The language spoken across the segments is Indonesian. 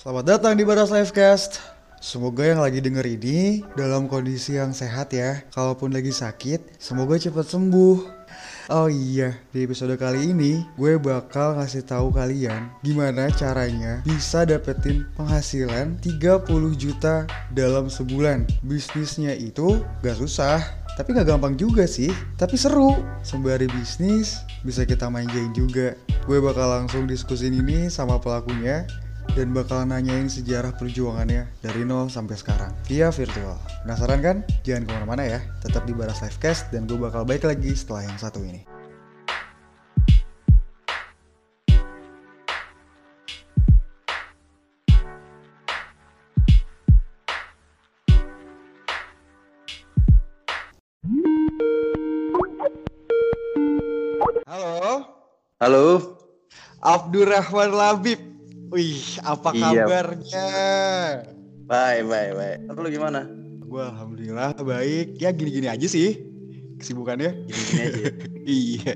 Selamat datang di Baras Livecast. Semoga yang lagi denger ini dalam kondisi yang sehat ya. Kalaupun lagi sakit, semoga cepat sembuh. Oh iya, di episode kali ini gue bakal ngasih tahu kalian gimana caranya bisa dapetin penghasilan 30 juta dalam sebulan. Bisnisnya itu gak susah, tapi gak gampang juga sih. Tapi seru. Sembari bisnis, bisa kita main juga. Gue bakal langsung diskusin ini sama pelakunya dan bakal nanyain sejarah perjuangannya dari nol sampai sekarang via virtual. Penasaran kan? Jangan ke mana-mana ya, tetap di Baras Livecast dan gue bakal balik lagi setelah yang satu ini. Halo, Halo, Abdurrahman Labib. Wih, apa Iya. kabarnya? baik, baik, baik. Lu gimana? Gue alhamdulillah baik. Ya gini-gini aja sih kesibukannya. Gini-gini aja. iya.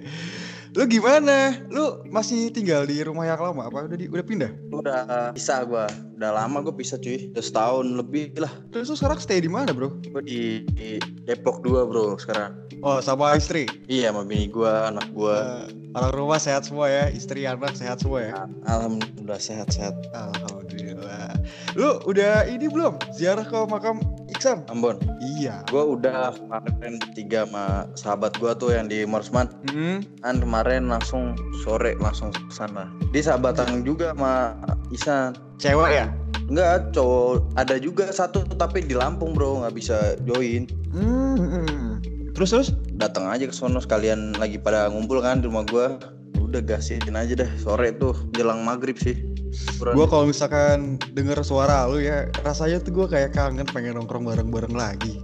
Lu gimana? Lu masih tinggal di rumah yang lama apa udah di, udah pindah? Udah pisah gua. Udah lama gua pisah cuy. Udah setahun lebih lah. Terus lu sekarang stay di mana, Bro? Gua di, di Depok 2 bro sekarang. Oh, sama istri. Iya sama bini gua, anak gua. Eh, orang rumah sehat semua ya, istri anak sehat semua ya. Alhamdulillah sehat-sehat. Alhamdulillah. Lu udah ini belum? Ziarah ke makam Iksan? Ambon. Iya. Gua udah kemarin tiga sama sahabat gua tuh yang di Morsman. Hmm. Kan kemarin langsung sore langsung ke sana. Di sahabatan juga sama Isan. Cewek ya? Enggak, cowok ada juga satu tapi di Lampung bro nggak bisa join. Hmm. Terus terus? datang aja ke sono sekalian lagi pada ngumpul kan di rumah gua udah gasin aja deh sore tuh jelang maghrib sih Gue kalau misalkan denger suara lu ya rasanya tuh gue kayak kangen pengen nongkrong bareng-bareng lagi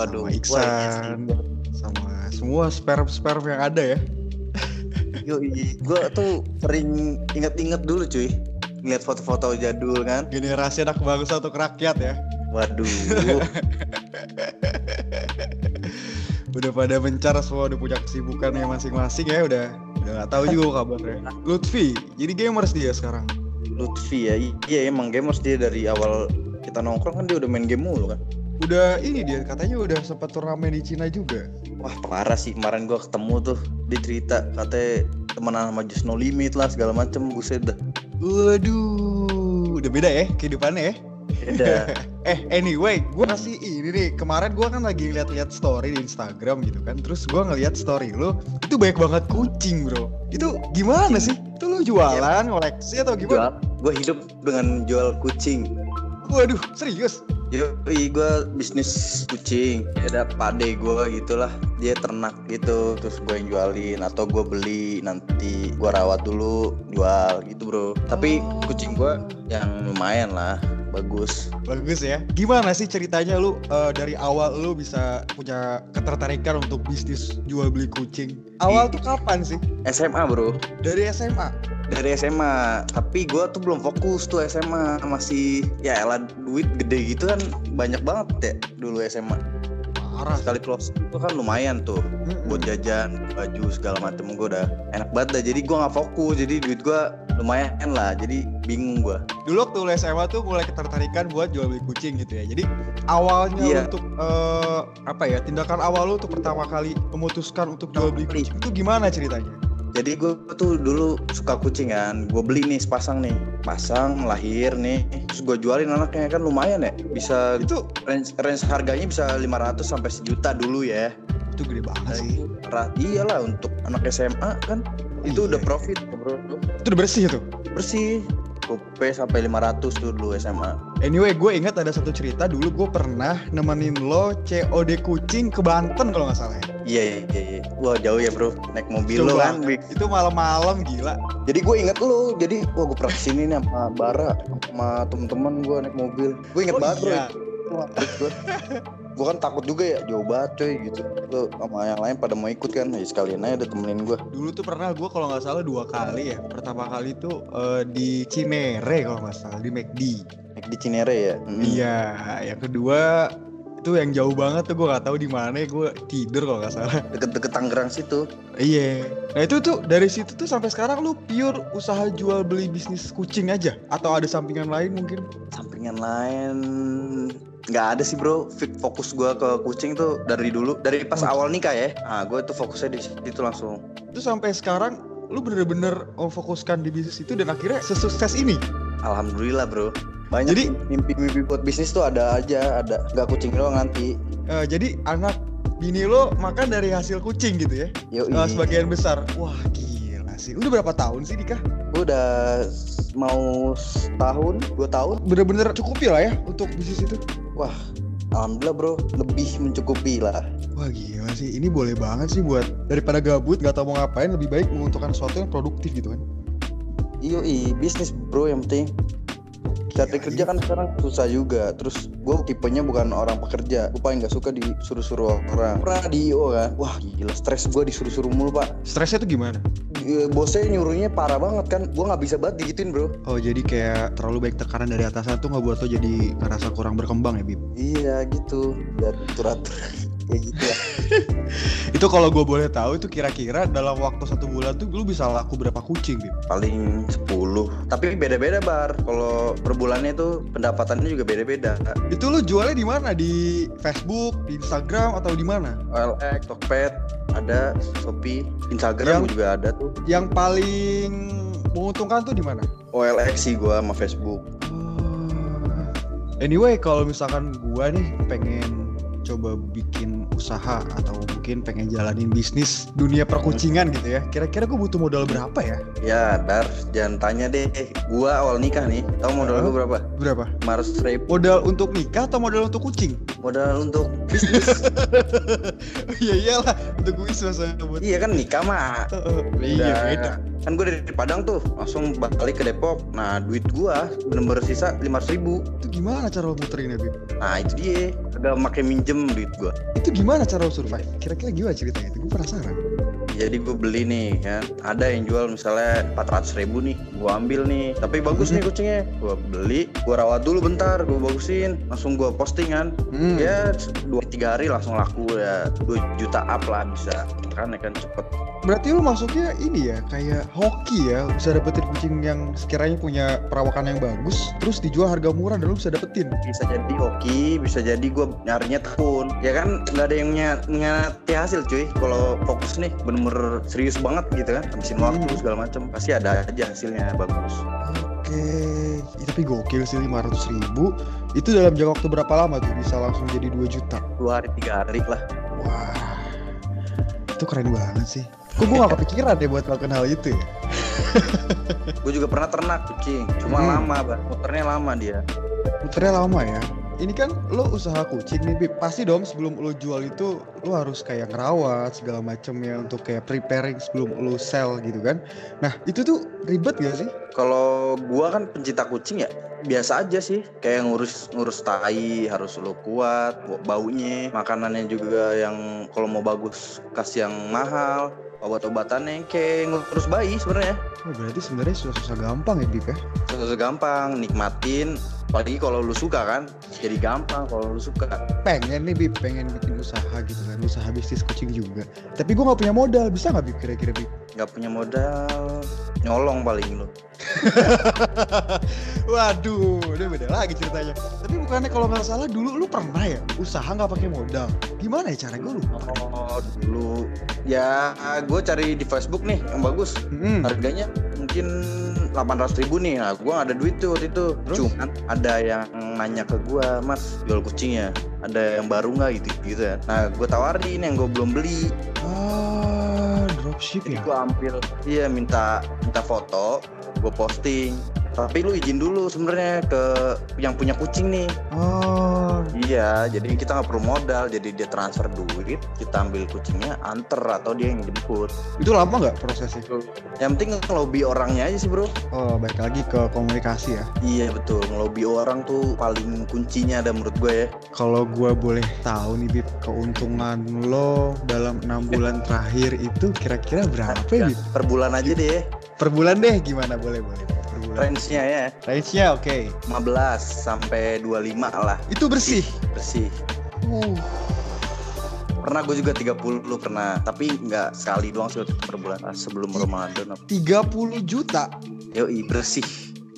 aduh sama Iksan sama semua sperm sperm yang ada ya. yo gua tuh sering inget-inget dulu cuy ngeliat foto-foto jadul kan Generasi anak bangsa untuk rakyat ya. waduh Udah pada mencar semua udah punya kesibukannya masing-masing ya udah udah nggak tahu juga kabarnya. Lutfi, jadi gamers dia sekarang. Lutfi ya iya emang gamers dia dari awal kita nongkrong kan dia udah main game mulu kan Udah ini dia katanya udah sempat turnamen di Cina juga. wah parah sih kemarin gua ketemu tuh dia cerita katanya temenan sama Just No Limit lah segala macem buset dah Waduh, udah beda ya kehidupannya ya. Beda Eh anyway, gue masih ini nih kemarin gue kan lagi lihat-lihat story di Instagram gitu kan, terus gue ngeliat story lu itu banyak banget kucing bro. Itu gimana sih? Itu lu jualan, koleksi atau gimana? jual gue hidup dengan jual kucing Waduh, serius? Yoi, gue bisnis kucing ada pade gue gitulah dia ternak gitu terus gue yang jualin atau gue beli nanti gue rawat dulu jual gitu bro tapi Oh. kucing gue yang lumayan lah bagus Bagus ya. Gimana sih ceritanya lu eh, dari awal lu bisa punya ketertarikan untuk bisnis jual beli kucing? Awal tuh kapan sih? SMA bro Dari SMA. dari SMA tapi gue tuh belum fokus tuh SMA masih ya elah duit gede gitu kan banyak banget ya dulu SMA Parah. sekali close itu kan lumayan tuh Mm-mm. buat jajan baju segala macem gue udah enak banget dah jadi gue nggak fokus jadi duit gue lumayan lah jadi bingung gue Dulu waktu lu SMA tuh mulai ketertarikan buat jual beli kucing gitu ya. Jadi awalnya Iya. untuk eh, apa ya tindakan awal lu untuk pertama kali memutuskan untuk jual Beli. kucing itu gimana ceritanya? Jadi gue tuh dulu suka kucing kan. Gue beli nih sepasang nih. Pasang lahir nih. Terus gue jualin anaknya kan lumayan ya. Bisa Itu range, range harganya bisa 500 sampai sejuta dulu ya. Itu gede banget sih. Ra- iyalah untuk anak SMA kan. Itu Iya. udah profit bro. Itu udah bersih tuh. bersih Gope sampai 500 tuh dulu SMA Anyway, gue ingat ada satu cerita dulu gue pernah nemenin lo COD kucing ke Banten kalau nggak salah ya. iya iya iya iya. wah jauh ya bro naik mobil lo Coba, kan Bik. Itu malam-malam gila. Jadi gue inget lu, jadi wah gue pernah ke sini nih sama Bara, sama temen-temen gue naik mobil. Gue inget Oh banget bro, iya. itu waktu gue. kan takut juga ya, jauh banget coy gitu. Lu sama yang lain pada mau ikut kan, ya sekalian aja udah temenin gue. Dulu tuh pernah gue kalau nggak salah dua kali ya. Pertama kali tuh eh, di Cinere kalau nggak salah di McD. Naik di Cinere ya. Mm. Iya, yang kedua Itu yang jauh banget tuh gue gak tahu di mana. Gue tidur kalau nggak salah. Deket-deket Tangerang situ. Iya. Nah itu tuh dari situ tuh sampai sekarang lu pure usaha jual beli bisnis kucing aja atau ada sampingan lain mungkin? Sampingan lain nggak ada sih bro. Fit- Fokus gua ke kucing tuh dari dulu, dari pas awal nikah ya. Nah, gue tuh fokusnya di situ langsung. Itu sampai sekarang lu bener-bener memfokuskan di bisnis itu dan akhirnya sesukses ini. Alhamdulillah bro. Banyak Jadi- mimpi-mimpi buat bisnis tuh ada aja, ada. Nggak kucing doang nanti. Eh, jadi anak bini lo makan dari hasil kucing gitu ya? Yo, Eh, sebagian besar. Wah gila sih. Udah berapa tahun sih nikah? gue udah mau setahun, dua tahun. Bener-bener cukupi lah ya untuk bisnis itu. Wah, alhamdulillah bro, lebih mencukupi lah. Wah gila sih. Ini boleh banget sih buat daripada gabut nggak tahu mau ngapain lebih baik menguntungkan sesuatu yang produktif gitu kan. Iyo, bisnis bro yang penting. Cari Gila, kerja kan sekarang susah juga. Terus gue tipenya bukan orang pekerja. Gue paling nggak suka disuruh-suruh orang. Pernah di IO kan. Wah gila stres gue disuruh-suruh mulu pak. Stresnya tuh gimana? Eh, Bosnya nyuruhnya parah banget kan. Gue nggak bisa banget digituin bro. Oh jadi kayak terlalu baik tekanan dari atasan tuh nggak buat lo jadi ngerasa kurang berkembang ya Bib? Iya gitu. Dan turatur kayak gitu ya. Itu kalau gue boleh tahu itu kira-kira dalam waktu satu bulan tuh lu bisa laku berapa kucing Bib? Paling 10 Tapi beda-beda bar. Kalau per bulannya tuh pendapatannya juga beda-beda. Itu lu jualnya di mana? Di Facebook, di Instagram atau di mana? OLX, Tokped, ada Shopee, Instagram Yang- juga ada tuh. Yang paling menguntungkan tuh di mana? OLX sih gua sama Facebook. Oh. Anyway, kalau misalkan gua nih pengen coba bikin usaha atau mungkin pengen jalanin bisnis dunia perkucingan gitu ya. Kira-kira gua butuh modal berapa ya? Ya, Dar, jangan tanya deh. Eh, gua awal nikah nih. Tahu modal gua berapa? Berapa? 500 ribu. Modal untuk nikah atau modal untuk kucing? Modal untuk bisnis. Iya iyalah, untuk bisnis buat. iya kan nikah mah. Iya Udah. beda. Kan gue dari Padang tuh langsung balik ke Depok. Nah, duit gua bener-bener sisa 500 ribu. Itu gimana cara lo muterinnya, Bib? Nah, itu dia. Agak makai minjem duit gua. Itu gimana cara lo survive? Kira-kira gimana ceritanya itu? Gue penasaran. Jadi gue beli nih kan, ada yang jual misalnya 400 ribu nih, gue ambil nih. Tapi bagus nih kucingnya, gue beli, gue rawat dulu bentar, gue bagusin, langsung gue posting kan. Hmm. Ya dua tiga hari langsung laku ya 2 juta up lah bisa, kan ya kan cepet. Berarti lu masuknya ini ya, kayak hoki ya, bisa dapetin kucing yang sekiranya punya perawakan yang bagus, terus dijual harga murah dan lu bisa dapetin. Bisa jadi hoki, bisa jadi gue nyarinya tekun. Ya kan nggak ada yang nyati hasil cuy. Kalau fokus nih bener-bener serius banget gitu kan, habisin waktu Hmm. segala macam, pasti ada aja hasilnya bagus. Oke, Ih, tapi gokil sih 500 ribu. Itu dalam jangka waktu berapa lama tuh bisa langsung jadi 2 juta? Dua hari tiga hari lah. Wah, itu keren banget sih. Kok gue gak kepikiran ya buat melakukan hal itu ya? Gue juga pernah ternak kucing, cuma Hmm. lama, bang. Muternya lama dia. Muternya lama ya. Ini kan lo usaha kucing nih, Bib. Pasti dong sebelum lo jual itu lo harus kayak ngerawat segala macem ya untuk kayak preparing sebelum lo sell gitu kan. Nah, itu tuh ribet gak sih? Kalau gua kan pencinta kucing ya biasa aja sih kayak ngurus ngurus tai harus lo kuat bau- baunya makanannya juga yang kalau mau bagus kasih yang mahal obat-obatannya kayak ngurus bayi sebenarnya Oh, berarti sebenarnya susah-susah gampang ya, Bib ya? susah gampang nikmatin apalagi kalau lu suka kan jadi gampang kalau lu suka Pengen nih, Bib. Pengen bikin usaha gitu kan. Usaha bisnis kucing juga. Tapi gue gak punya modal. Bisa gak, Bib, kira-kira, Bib? nggak punya modal nyolong paling lu Waduh, udah beda lagi ceritanya. Tapi bukannya kalau nggak salah dulu lu pernah ya usaha nggak pakai modal. Gimana ya cara gue lupa. oh dulu ya gue cari di Facebook nih yang bagus Hmm. harganya mungkin 800 ribu nih. Nah nggak ada duit tuh waktu itu. Terus? cuman ada yang nanya ke gua mas jual kucingnya ada yang baru nggak? Gitu gitu ya. Nah gue tawarin yang gue belum beli. Ah, dropship jadi ya. gue ambil iya minta minta foto gue posting tapi lu izin dulu sebenarnya ke yang punya kucing nih Oh, iya jadi kita nggak perlu modal jadi dia transfer duit kita ambil kucingnya anter atau dia yang jemput itu lama nggak prosesnya? yang penting ngelobi orangnya aja sih bro Oh, baik lagi ke komunikasi ya. Iya betul, ngelobi orang tuh paling kuncinya ada menurut gue ya. Kalau gue boleh tahu nih, Bib, keuntungan lo dalam enam bulan terakhir itu kira-kira berapa ya, Bib? Per bulan aja deh, Per bulan deh, gimana boleh boleh? Per bulan. range-nya ya Range-nya oke. 15 sampai 25 lah. Itu bersih. Bersih. Uh, Pernah gue juga 30 pernah, tapi nggak sekali doang sih waktu itu per bulan sebelum Ramadan. 30 juta. Yoi bersih.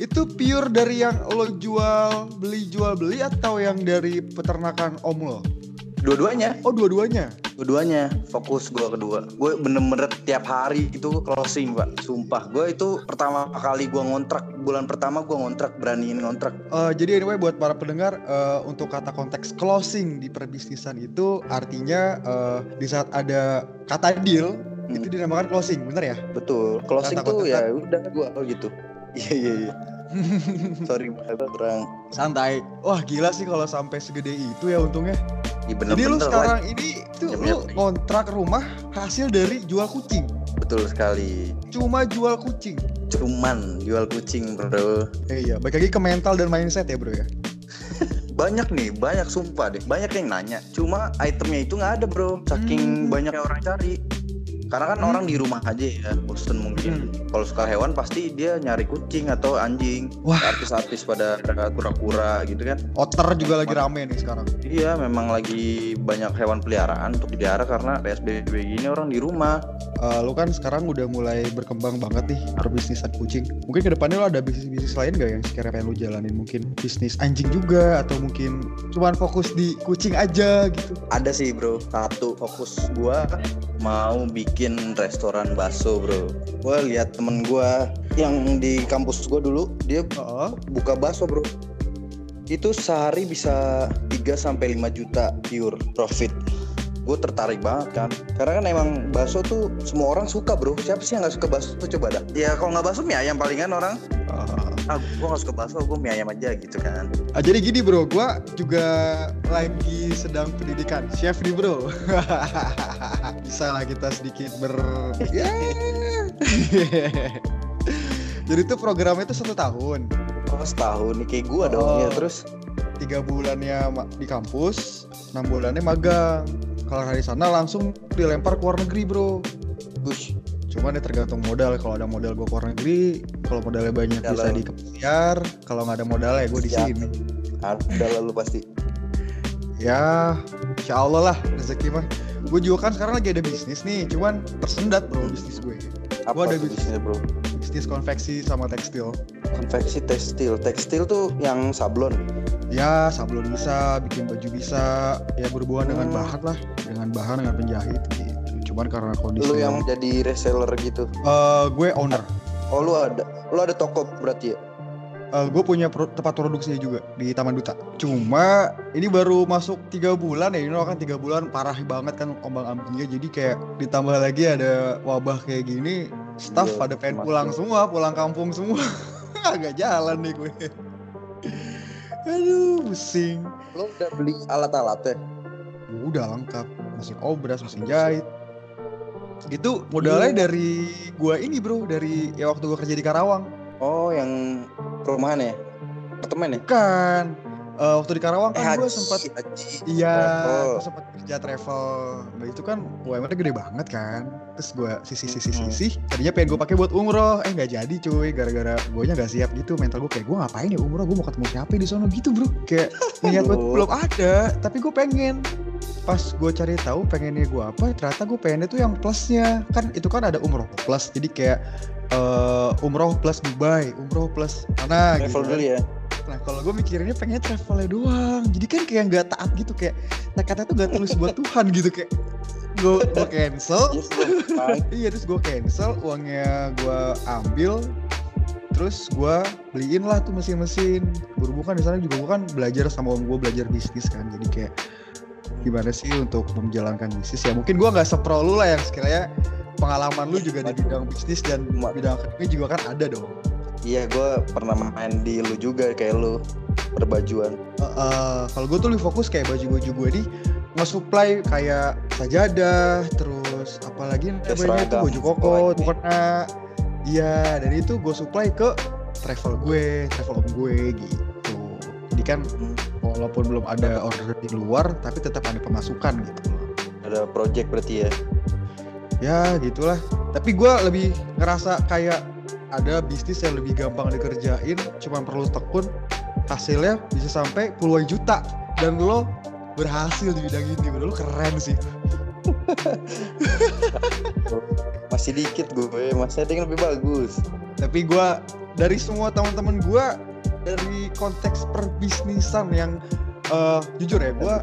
Itu pure dari yang lo jual beli jual beli atau yang dari peternakan om lo? Dua-duanya, Oh dua-duanya. dua-duanya fokus gue kedua. Gue bener-bener tiap hari itu closing pak, sumpah. Gue itu pertama kali gue ngontrak, bulan pertama gue ngontrak, beraniin ngontrak. Eh, jadi anyway buat para pendengar eh, untuk kata konteks closing di perbisnisan itu artinya eh, di saat ada kata deal Hmm. itu dinamakan closing, bener ya? Betul, closing Kata tuh ya udah gue gitu. Iya iya iya. Sorry, kurang. Santai. Wah gila sih kalau sampai segede itu ya untungnya. Iya Jadi lu sekarang ini tuh Iya, lu bener. kontrak rumah hasil dari jual kucing. betul sekali. Cuma jual kucing. Cuman jual kucing bro. Eh, iya, balik lagi ke mental dan mindset ya bro ya. Banyak nih, banyak sumpah deh. Banyak yang nanya. Cuma itemnya itu nggak ada bro. Saking Hmm. banyaknya orang cari. Karena kan Hmm. orang di rumah aja ya, bosen mungkin. Kalau suka hewan pasti dia nyari kucing atau anjing. Wah. Artis-artis pada kura-kura gitu kan. Otter juga lagi rame nih sekarang. Iya, memang lagi banyak hewan peliharaan untuk dipelihara karena PSBB gini orang di rumah. Eh, lu kan sekarang udah mulai berkembang banget nih perbisnisan kucing. Mungkin ke depannya lo ada bisnis-bisnis lain gak yang sekiranya pengen lu jalanin? Mungkin bisnis anjing juga atau mungkin cuman fokus di kucing aja gitu. Ada sih bro, satu fokus gua mau bikin restoran bakso bro. Gua lihat temen gua yang di kampus gua dulu dia Heeh. buka bakso bro. Itu sehari bisa 3 sampai 5 juta pure profit. Gue tertarik banget kan, karena kan emang bakso tuh semua orang suka bro. Siapa sih yang nggak suka bakso tuh coba dah? Ya kalau nggak bakso mie ayam palingan orang. Eh, Ah, gue nggak suka bakso, gue mie ayam aja gitu kan. Ah, jadi gini bro, gua juga lagi sedang pendidikan chef nih bro. Bisa lah kita sedikit ber. Ya. jadi tuh programnya tuh satu tahun, Oh setahun nih kayak gue dong Oh. ya terus. tiga bulannya di kampus, enam bulannya magang. Kalau dari sana langsung dilempar ke luar negeri bro. Bush. Cuman ya tergantung modal. Kalau ada modal gue ke luar negeri, kalau modalnya banyak Ya, bisa di. Kalau nggak ada modal ya gue di sini. Ada lalu pasti. Ya, insya Allah lah rezeki mah. Gue juga kan sekarang lagi ada bisnis nih, cuman tersendat bro bisnis gue. Apa ada tuh bisnis. bisnisnya bro? Bisnis konveksi sama tekstil. Konveksi tekstil. Tekstil tuh yang sablon. Ya, sablon bisa, bikin baju bisa, ya berhubungan dengan Hmm. bahan lah, dengan bahan dengan penjahit gitu. Cuman karena kondisi Lu yang jadi reseller gitu. Eh, gue owner. Oh lu ada. Lu ada toko berarti ya? Eh, gue punya pro- tempat produksinya juga di Taman Duta. Cuma ini baru masuk tiga bulan ya, ini kan tiga bulan parah banget kan ombang ambingnya. Jadi kayak ditambah lagi ada wabah kayak gini, staff Iya, pada pengen pulang semua, pulang kampung semua. Agak jalan nih gue. Aduh, pusing. Lu udah beli alat-alatnya? Udah lengkap, mesin obras, mesin jahit. Itu modalnya dari gua ini bro, dari ya waktu gua kerja di Karawang. Oh yang perumahan ya? Apartemen ya? Bukan. Eh, waktu di Karawang kan gue sempat iya sempat kerja travel. Nah itu kan UMR-nya gede banget kan. Terus gue sisi sisi sisi tadinya pengen gue pakai buat umroh. Eh nggak jadi cuy. Gara-gara gue nya nggak siap gitu mental gue kayak gue ngapain ya umroh? Gue mau ketemu siapa di sono? Gitu bro. Kayak niat buat belum ada tapi gue pengen pas gue cari tahu pengennya gue apa ternyata gue pengennya tuh yang plusnya. Kan itu kan ada umroh plus jadi kayak eh, umroh plus Dubai umroh plus mana Travel gitu dulu ya? Nah kalau gue mikirinnya pengennya travelnya doang. Jadi kan kayak nggak taat gitu Kayak tekadnya tuh gak tulus buat Tuhan gitu Kayak gue gue cancel. Iya terus gue cancel Uangnya gue ambil Terus gue beliin lah tuh mesin-mesin. Berhubung kan di sana juga gue kan belajar sama om gue belajar bisnis kan. Jadi kayak gimana sih untuk menjalankan bisnis ya? Mungkin gue nggak sepro lu lah yang sekiranya pengalaman lu juga di bidang bisnis dan bidang akademi juga kan ada dong. Iya gue pernah main di lu juga kayak lu perbajuan. Eh, eh, kalau gue tuh lebih fokus kayak baju-baju gue nih nge-supply kayak sajadah terus apalagi namanya itu baju koko mukena iya dan itu gue supply ke travel gue travel om gue gitu. Jadi kan Hmm. Walaupun belum ada order di luar tapi tetap ada pemasukan gitu. Loh Ada project berarti ya? ya gitulah. Tapi gue lebih ngerasa kayak ada bisnis yang lebih gampang dikerjain cuman perlu tekun hasilnya bisa sampai puluhan juta. Dan lo berhasil di bidang ini bro lu keren sih. Masih dikit gue, masih ada yang lebih bagus. tapi gue dari semua teman-teman gue dari konteks perbisnisan yang eh, jujur ya gue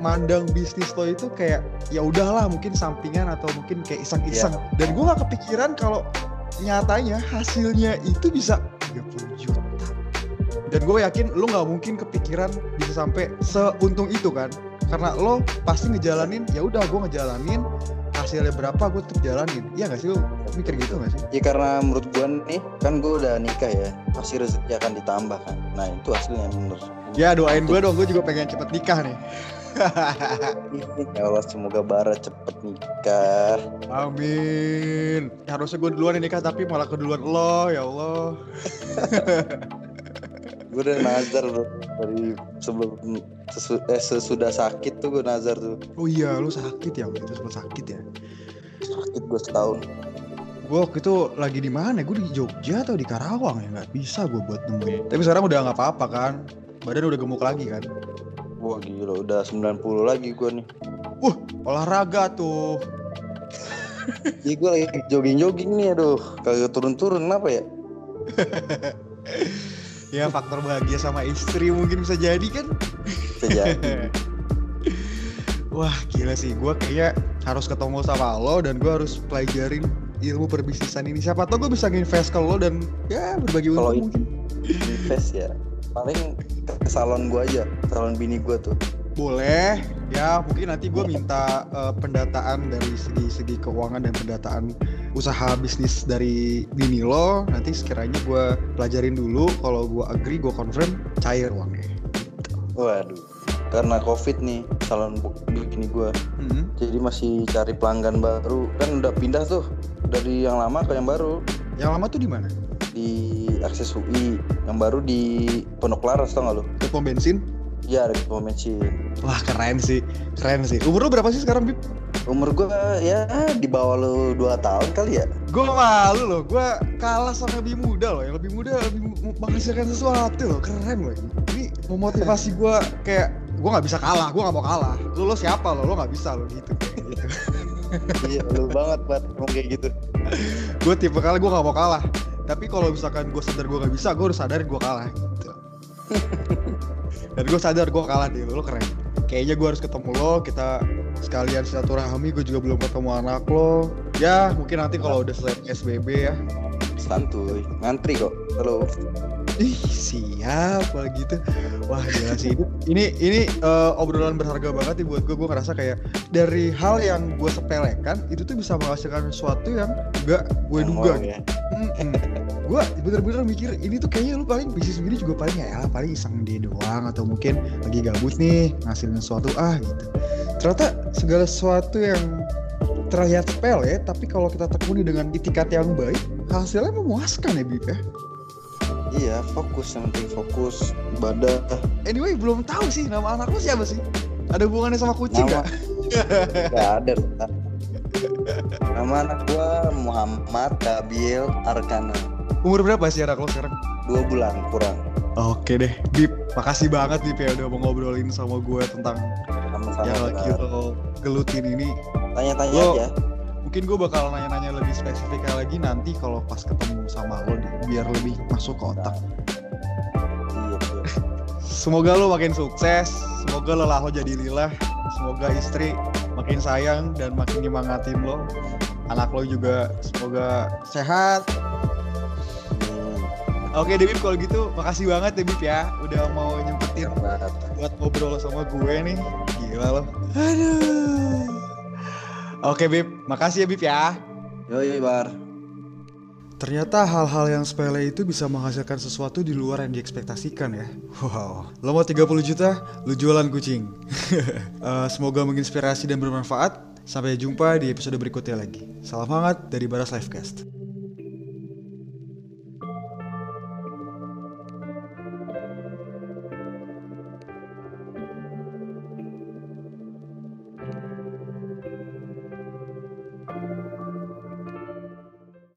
mandang bisnis lo itu kayak ya udahlah mungkin sampingan atau mungkin kayak iseng-iseng. Dan gue gak kepikiran kalau nyatanya hasilnya itu bisa 30 juta. Dan gue yakin lo nggak mungkin kepikiran bisa sampai seuntung itu kan. Karena lo pasti ngejalanin ya udah gue ngejalanin hasilnya berapa gue tetap jalanin iya gak sih lo mikir gitu gak sih Ya karena menurut gue nih, kan gue udah nikah ya, pasti rezeki akan ditambah kan. Nah itu hasilnya menurut. Ya doain gue dong, gue juga pengen cepet nikah nih. Ya Allah semoga Bara cepet nikah. Amin. Harusnya gue duluan yang nikah tapi malah keduluan lo, ya Allah. Gue udah nazar bro dari sebelum sesu, eh, sesudah sakit tuh gue nazar tuh. Oh iya, lu sakit ya waktu itu sempat sakit ya. Sakit gue setahun. Gue waktu itu lagi di mana? Gue di Jogja atau di Karawang ya? Nggak bisa gue buat nemuin. Tapi sekarang udah nggak apa-apa kan. Badan udah gemuk lagi kan. Wah gila udah 90 lagi gue nih. Wah, olahraga tuh. Iya gue lagi jogging-jogging nih aduh. Kagak turun-turun kenapa ya? Ya faktor bahagia sama istri mungkin bisa jadi kan. Bisa jadi. Wah gila sih, gue kayak harus ketemu sama lo dan gue harus pelajarin ilmu perbisnisan ini. Siapa tau gue bisa nginvest ke lo dan ya berbagi Kalau ilmu mungkin. Invest ya. Paling ke salon gue aja, salon bini gue tuh. Boleh, ya mungkin nanti gue minta eh, pendataan dari segi-segi keuangan dan pendataan usaha bisnis dari bini lo. Nanti sekiranya gue pelajarin dulu, kalau gue agree, gue confirm, cair uangnya. Waduh. Karena covid nih salon bini gue. Hmm. Jadi masih cari pelanggan baru. Kan udah pindah tuh dari yang lama ke yang baru. Yang lama tuh di mana? Di akses UI. Yang baru di Pondok Laras tau gak lu? Ke pom bensin? Iya bensin. Wah keren sih, keren sih. Umur lo berapa sih sekarang, Bib? Umur gue ya di bawah lu 2 tahun kali ya. Gue malu loh, gue kalah sama lebih muda loh. Yang lebih muda lebih menghasilkan sesuatu loh, keren loh. Ini memotivasi gue kayak gue nggak bisa kalah, gue nggak mau kalah. Lo lo siapa lo? Lo nggak bisa lo gitu. gitu. iya lu banget Pat ngomong kayak gitu. gue tipe kali gue nggak mau kalah. Tapi kalau misalkan gue sadar gue nggak bisa, gue harus sadarin gue kalah. Gitu. Dan gue sadar gue kalah deh, lo keren. Kayaknya gue harus ketemu lo, kita sekalian silaturahmi. Gue juga belum ketemu anak lo. Ya mungkin nanti kalau udah selesai SBB ya, Santuy. Ngantri kok. Halo. Ih siap kalau gitu Wah gila sih Ini ini eh, obrolan berharga banget nih buat gue Gue ngerasa kayak dari hal yang gue sepelekan Itu tuh bisa menghasilkan sesuatu yang gak gue duga Ngomong ya. Gue bener-bener mikir ini tuh kayaknya lu paling bisnis begini juga paling ya paling iseng dia doang Atau mungkin lagi gabut nih ngasilin sesuatu ah gitu Ternyata segala sesuatu yang terlihat sepele Tapi kalau kita tekuni dengan itikat yang baik Hasilnya memuaskan ya Bib ya Iya, fokus yang penting fokus ibadah. Anyway, belum tahu sih nama anak lu siapa sih? Ada hubungannya sama kucing Nama- nggak? Gak ada. Nama anak gua Muhammad Kabil Arkana. Umur berapa sih anak lo sekarang? Dua bulan kurang. Oke deh, Bib. Makasih banget Bib ya udah mau ngobrolin sama gue tentang Sama-sama. yang lagi lo gelutin ini. Tanya-tanya Lo- aja. Mungkin gue bakal nanya-nanya lebih spesifik lagi nanti kalau pas ketemu sama lo di- biar lebih masuk ke otak. Iya. Semoga lo makin sukses, semoga lelah lo jadi lilah, semoga istri makin sayang dan makin nyemangatin lo. Anak lo juga semoga sehat, Oke Debib kalau gitu makasih banget Debib ya udah mau nyempetin banget. buat ngobrol sama gue nih. Gila loh. Aduh. Oke Bib, makasih ya Bib ya. Yoi, Bar. Ternyata hal-hal yang sepele itu bisa menghasilkan sesuatu di luar yang diekspektasikan ya. Wow, lo mau 30 juta, lo jualan kucing. Eh, semoga menginspirasi dan bermanfaat. Sampai jumpa di episode berikutnya lagi. Salam hangat dari Baras Livecast.